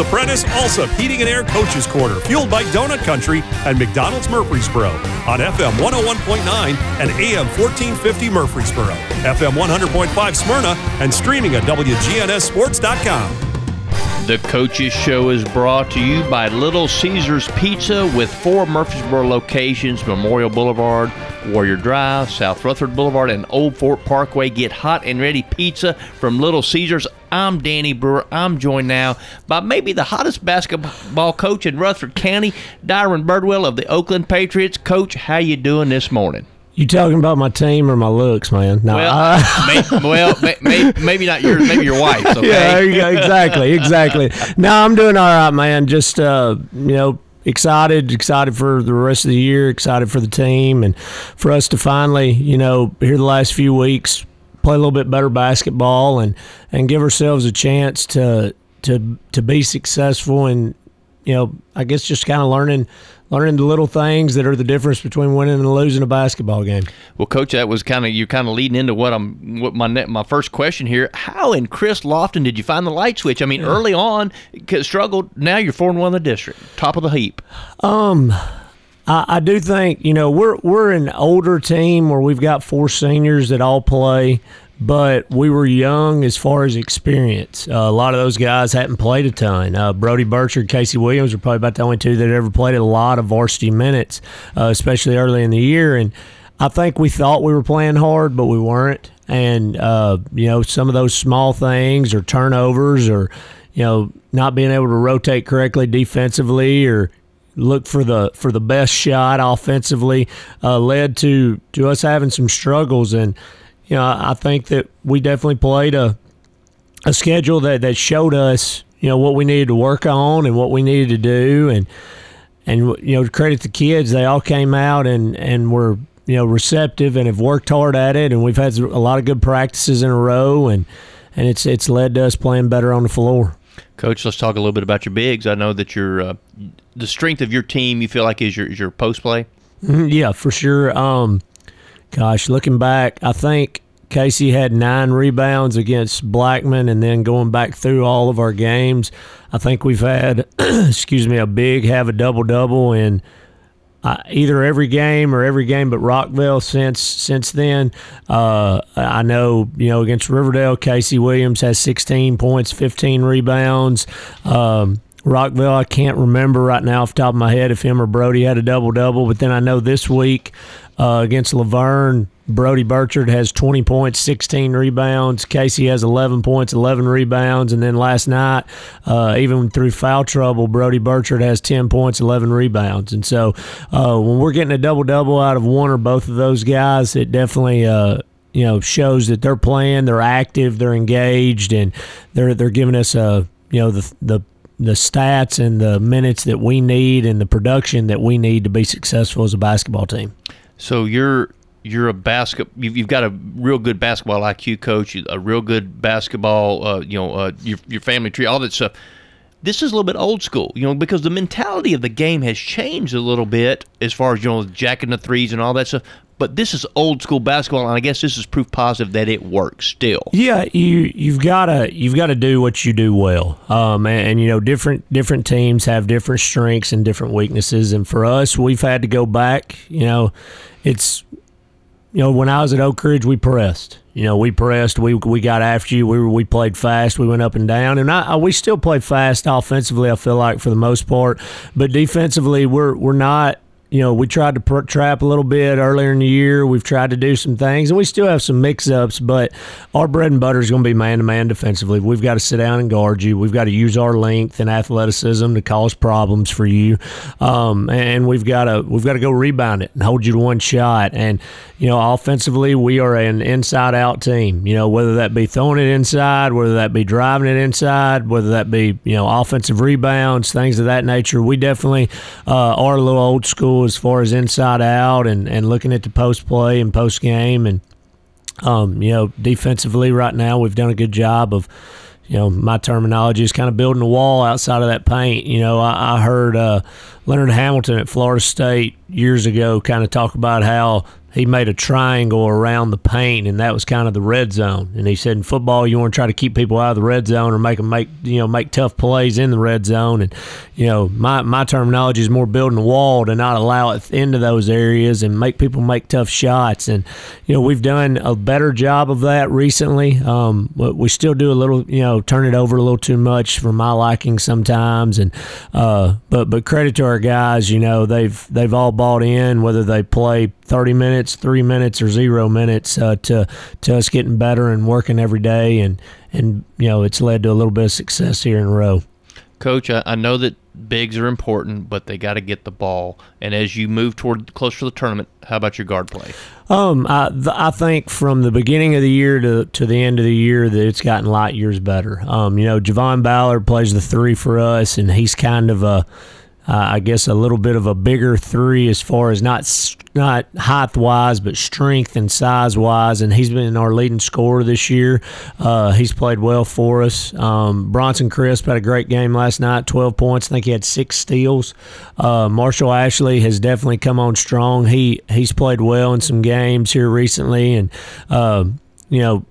The Prentice Allsup Heating and Air Coaches Corner, fueled by Donut Country and McDonald's Murfreesboro on FM 101.9 and AM 1450 Murfreesboro, FM 100.5 Smyrna, and streaming at WGNSSports.com. The Coaches Show is brought to you by Little Caesars Pizza with four Murfreesboro locations Memorial Boulevard, Warrior Drive, South Rutherford Boulevard, and Old Fort Parkway. Get hot and ready pizza from Little Caesars. I'm Danny Brewer. I'm joined now by maybe the hottest basketball coach in Rutherford County, Dyron Birdwell of the Oakland Patriots. Coach, how you doing this morning? You talking about my team or my looks, man? No, well, uh, may, well may, may, maybe not yours, maybe your wife's. Okay? Yeah, exactly, exactly. no, I'm doing all right, man. Just uh, you know, excited, excited for the rest of the year, excited for the team, and for us to finally, you know, here the last few weeks, play a little bit better basketball and and give ourselves a chance to to to be successful and you know, I guess just kind of learning learning the little things that are the difference between winning and losing a basketball game. Well, coach, that was kind of you kind of leading into what I'm what my my first question here. How in Chris Lofton did you find the light switch? I mean, yeah. early on struggled. Now you're four and one in the district, top of the heap. Um. I, I do think you know we're we're an older team where we've got four seniors that all play but we were young as far as experience. Uh, a lot of those guys hadn't played a ton. Uh, Brody Burchard, Casey Williams were probably about the only two that ever played a lot of varsity minutes, uh, especially early in the year. And I think we thought we were playing hard, but we weren't. And uh, you know, some of those small things, or turnovers, or you know, not being able to rotate correctly defensively, or look for the for the best shot offensively, uh, led to to us having some struggles and you know, I think that we definitely played a a schedule that, that showed us, you know, what we needed to work on and what we needed to do and and you know, credit the kids, they all came out and and were you know receptive and have worked hard at it, and we've had a lot of good practices in a row, and and it's it's led to us playing better on the floor. Coach, let's talk a little bit about your bigs. I know that your uh, the strength of your team you feel like is your is your post play. Mm-hmm, yeah, for sure. Um, Gosh, looking back, I think Casey had nine rebounds against Blackman, and then going back through all of our games, I think we've had, excuse me, a big have a double double in uh, either every game or every game but Rockville since since then. Uh, I know you know against Riverdale, Casey Williams has 16 points, 15 rebounds. Um, Rockville, I can't remember right now off the top of my head if him or Brody had a double double, but then I know this week uh, against La Vergne, Brody Burchard has 20 points, 16 rebounds. Casey has 11 points, 11 rebounds. And then last night, uh, even through foul trouble, Brody Burchard has 10 points, 11 rebounds. And so uh, when we're getting a double double out of one or both of those guys, it definitely. Uh, you know, shows that they're playing, they're active, they're engaged, and they're they're giving us a you know the the the stats and the minutes that we need and the production that we need to be successful as a basketball team. So you're you're a basket. You've, got a real good basketball IQ coach, a real good basketball. Uh, you know, uh, your your family tree, all that stuff. This is a little bit old school, you know, because the mentality of the game has changed a little bit as far as you know, jacking the threes and all that stuff but this is old school basketball, and I guess this is proof positive that it works still. Yeah, you you've got to you've got to do what you do well, um, and, and, you know different different teams have different strengths and different weaknesses, and for us, we've had to go back. You know, it's you know when I was at Oak Ridge, we pressed. You know, we pressed. We we got after you. We we played fast. We went up and down, and I, we still play fast offensively. I feel like for the most part, but defensively, we're we're not you know, we tried to pr- trap a little bit earlier in the year. We've tried to do some things, and we still have some mix ups, but our bread and butter is going to be man to man defensively. We've got to sit down and guard you. We've got to use our length and athleticism to cause problems for you, um, and we've got to we've got to go rebound it and hold you to one shot. And you know, offensively, we are an inside out team. You know, whether that be throwing it inside, whether that be driving it inside, whether that be you know offensive rebounds, things of that nature. We definitely uh, are a little old school as far as inside out and, and looking at the post play and post game. And, um, you know, defensively right now, we've done a good job of, you know, my terminology is kind of building a wall outside of that paint. You know, I, I heard uh, Leonard Hamilton at Florida State years ago kind of talk about how he made a triangle around the paint, and that was kind of the red zone. And he said, in football, you want to try to keep people out of the red zone or make them make you know make tough plays in the red zone. And you know, my my terminology is more building a wall to not allow it into those areas and make people make tough shots. And you know, we've done a better job of that recently. Um, we still do a little, you know, turn it over a little too much for my liking sometimes. And uh, but but credit to our guys, you know, they've they've all bought in, whether they play 30 minutes, three minutes, or zero minutes uh, to to us getting better and working every day, and and you know it's led to a little bit of success here in a row. Coach, I, I know that bigs are important, but they got to get the ball. And as you move toward closer to the tournament, how about your guard play? Um, I, th- I think from the beginning of the year to, to the end of the year that it's gotten light years better. Um, you know, Javon Ballard plays the three for us, and he's kind of a uh, I guess a little bit of a bigger three as far as not not height wise, but strength and size wise. And he's been our leading scorer this year. Uh, he's played well for us. Um, Bronson Crisp had a great game last night, 12 points. I think he had six steals. Uh, Marshall Ashley has definitely come on strong. He he's played well in some games here recently, and uh, you know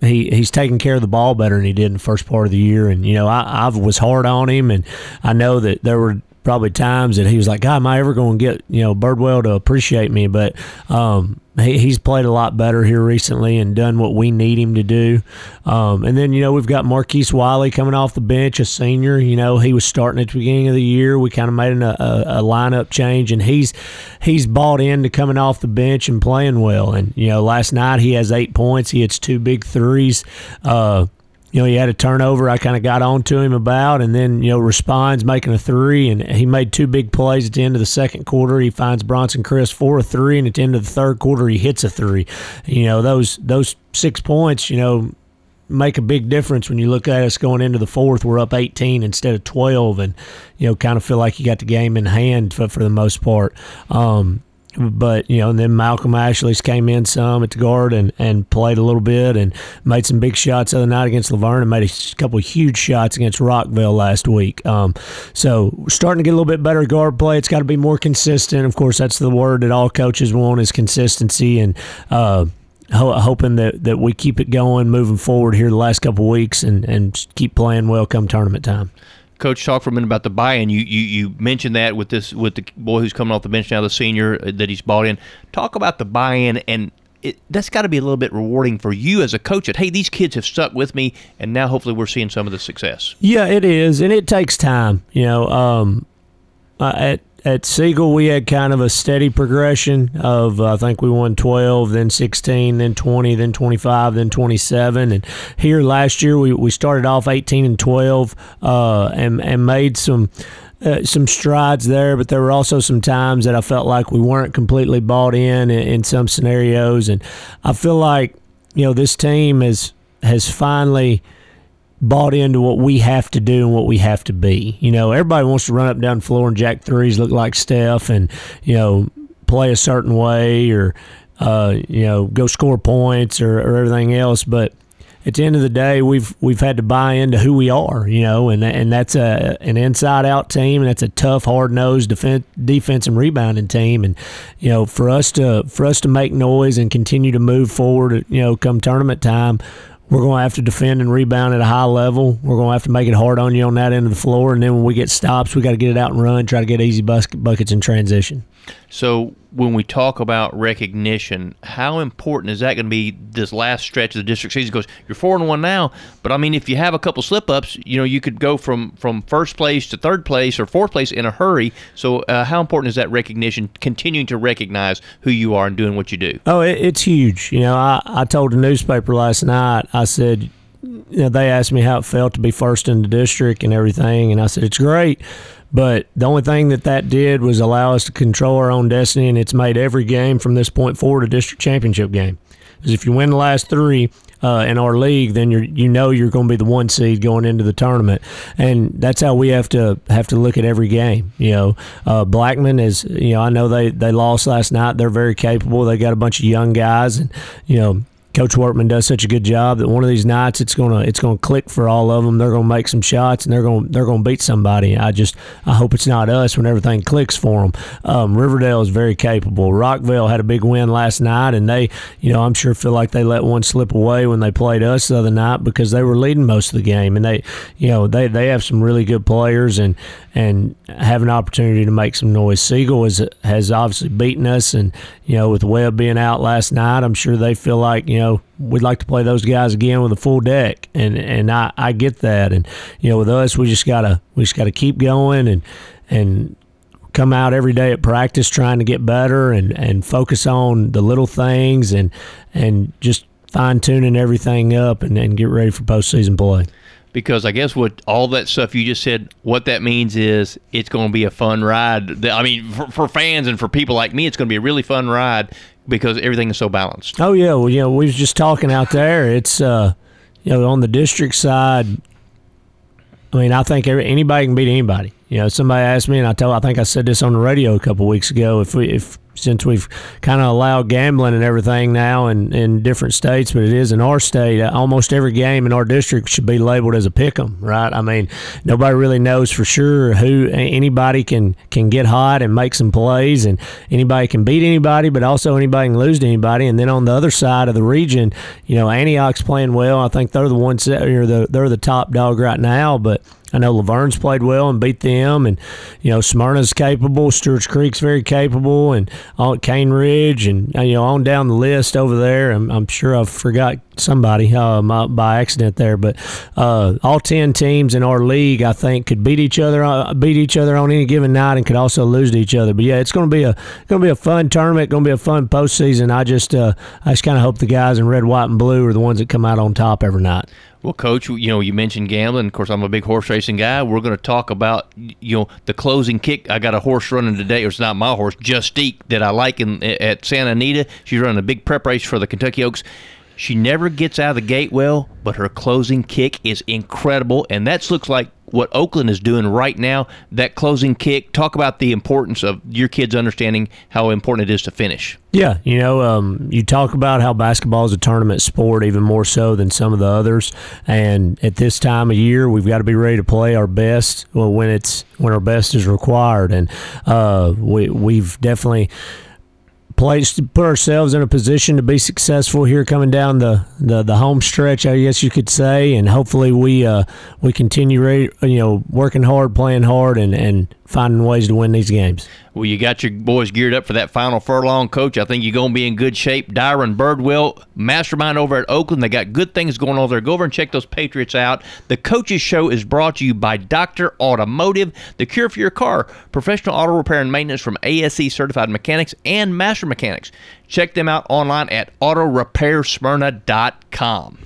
he he's taking care of the ball better than he did in the first part of the year. And you know, I, I was hard on him, and I know that there were probably times that he was like, God, am I ever going to get you know Birdwell to appreciate me? But um, he, he's played a lot better here recently and done what we need him to do. Um, and then you know we've got Marquise Wiley coming off the bench, a senior. You know he was starting at the beginning of the year. We kind of made an, a, a lineup change, and he's he's bought into coming off the bench and playing well. And you know last night he has eight points. He hits two big threes. Uh, you know, he had a turnover I kind of got on to him about, and then, you know, responds making a three, and he made two big plays at the end of the second quarter. He finds Bronson Crisp for a three, and at the end of the third quarter, he hits a three. You know, those those six points, you know, make a big difference when you look at us going into the fourth. We're up 18 instead of 12, and you know, kind of feel like you got the game in hand for, for the most part. Um, but you know, and then Malcolm Ashley's came in some at the guard and, and played a little bit and made some big shots the other night against La Vergne and made a couple huge shots against Rockville last week. Um, so starting to get a little bit better guard play. It's got to be more consistent. Of course, that's the word that all coaches want is consistency and. Uh, hoping that, that we keep it going moving forward here the last couple weeks and, and keep playing well come tournament time. Coach, talk for a minute about the buy-in. You, you you mentioned that with this with the boy who's coming off the bench now, the senior uh, that he's bought in. Talk about the buy-in, and it, that's got to be a little bit rewarding for you as a coach. That hey, these kids have stuck with me, and now hopefully we're seeing some of the success. Yeah, it is, and it takes time. You know, um, uh, at at Siegel, we had kind of a steady progression of uh, I think we won 12, then 16, then 20, then 25, then 27. And here last year we, we started off 18 and 12 uh, and, and made some. Uh, some strides there, but there were also some times that I felt like we weren't completely bought in, in in some scenarios, and I feel like you know this team has has finally bought into what we have to do and what we have to be. You know, everybody wants to run up down the floor and jack threes, look like Steph, and you know, play a certain way or uh, you know go score points or, or everything else. But at the end of the day, we've we've had to buy into who we are, you know, and and that's a an inside out team, and that's a tough, hard nosed defense defense and rebounding team, and you know, for us to for us to make noise and continue to move forward, you know, come tournament time we're going to have to defend and rebound at a high level. We're going to have to make it hard on you on that end of the floor. And then when we get stops, we got to get it out and run, try to get easy buckets in transition. So when we talk about recognition, how important is that going to be this last stretch of the district season? Because you're four and one now, but I mean, if you have a couple slip ups, you know, you could go from from first place to third place or fourth place in a hurry. So uh, how important is that recognition? Continuing to recognize who you are and doing what you do. Oh, it, it's huge. You know, I I told the newspaper last night. I said you know, they asked me how it felt to be first in the district and everything, and I said it's great. But the only thing that that did was allow us to control our own destiny, and it's made every game from this point forward a district championship game. Because if you win the last three uh, in our league, then you you know you're going to be the one seed going into the tournament, and that's how we have to have to look at every game. You know, uh, Blackman is you know I know they they lost last night. They're very capable. They got a bunch of young guys, and you know Coach Workman does such a good job that one of these nights it's gonna it's gonna click for all of them. They're gonna make some shots and they're gonna they're gonna beat somebody. I just I hope it's not us when everything clicks for them. Um, Riverdale is very capable. Rockville had a big win last night, and they you know I'm sure feel like they let one slip away when they played us the other night because they were leading most of the game, and they you know they they have some really good players and and have an opportunity to make some noise. Siegel has has obviously beaten us, and you know with Webb being out last night, I'm sure they feel like you know we'd like to play those guys again with a full deck, and and I, I get that, and you know with us we just gotta we just gotta keep going and and come out every day at practice trying to get better and and focus on the little things and and just fine tuning everything up and, and get ready for postseason play. Because I guess what all that stuff you just said, what that means is it's going to be a fun ride. I mean, for, for fans and for people like me, it's going to be a really fun ride because everything is so balanced. Oh yeah, well you know we was just talking out there. It's uh, you know on the district side. I mean, I think every, anybody can beat anybody. You know, somebody asked me, and I told, I think I said this on the radio a couple weeks ago. If we, if since we've kind of allowed gambling and everything now in, in different states, but it is in our state. Uh, almost every game in our district should be labeled as a pick 'em, right? I mean, nobody really knows for sure who anybody can can get hot and make some plays, and anybody can beat anybody, but also anybody can lose to anybody. And then on the other side of the region, you know, Antioch's playing well. I think they're the ones that are the they're the top dog right now, but I know La Vergne's played well and beat them, and you know Smyrna's capable. Stewart's Creek's very capable, and all Cane Ridge, and you know on down the list over there. I'm, I'm sure I forgot somebody um, by accident there, but uh, all ten teams in our league, I think, could beat each other, uh, beat each other on any given night, and could also lose to each other. But yeah, it's going to be a going to be a fun tournament, going to be a fun postseason. I just uh, I just kind of hope the guys in red, white, and blue are the ones that come out on top every night. Well, Coach, you know, you mentioned gambling. Of course, I'm a big horse racing guy. We're going to talk about, you know, the closing kick. I got a horse running today. It's not my horse, Justique, that I like in at Santa Anita. She's running a big prep race for the Kentucky Oaks. She never gets out of the gate well, but her closing kick is incredible, and that looks like what Oakland is doing right now. That closing kick. Talk about the importance of your kids understanding how important it is to finish. Yeah, you know, um, you talk about how basketball is a tournament sport even more so than some of the others, and at this time of year, we've got to be ready to play our best. Well, when it's when our best is required, and uh, we we've definitely place to put ourselves in a position to be successful here coming down the, the, the home stretch, I guess you could say, and hopefully we uh, we continue you know working hard, playing hard, and, and finding ways to win these games. Well, you got your boys geared up for that final furlong, coach. I think you're going to be in good shape. Dyron Birdwell, mastermind over at Oakland. They got good things going on there. Go over and check those Patriots out. The Coaches Show is brought to you by Doctor Automotive, the cure for your car. Professional auto repair and maintenance from ASE certified mechanics and master mechanics. Check them out online at autorepairsmyrna.com.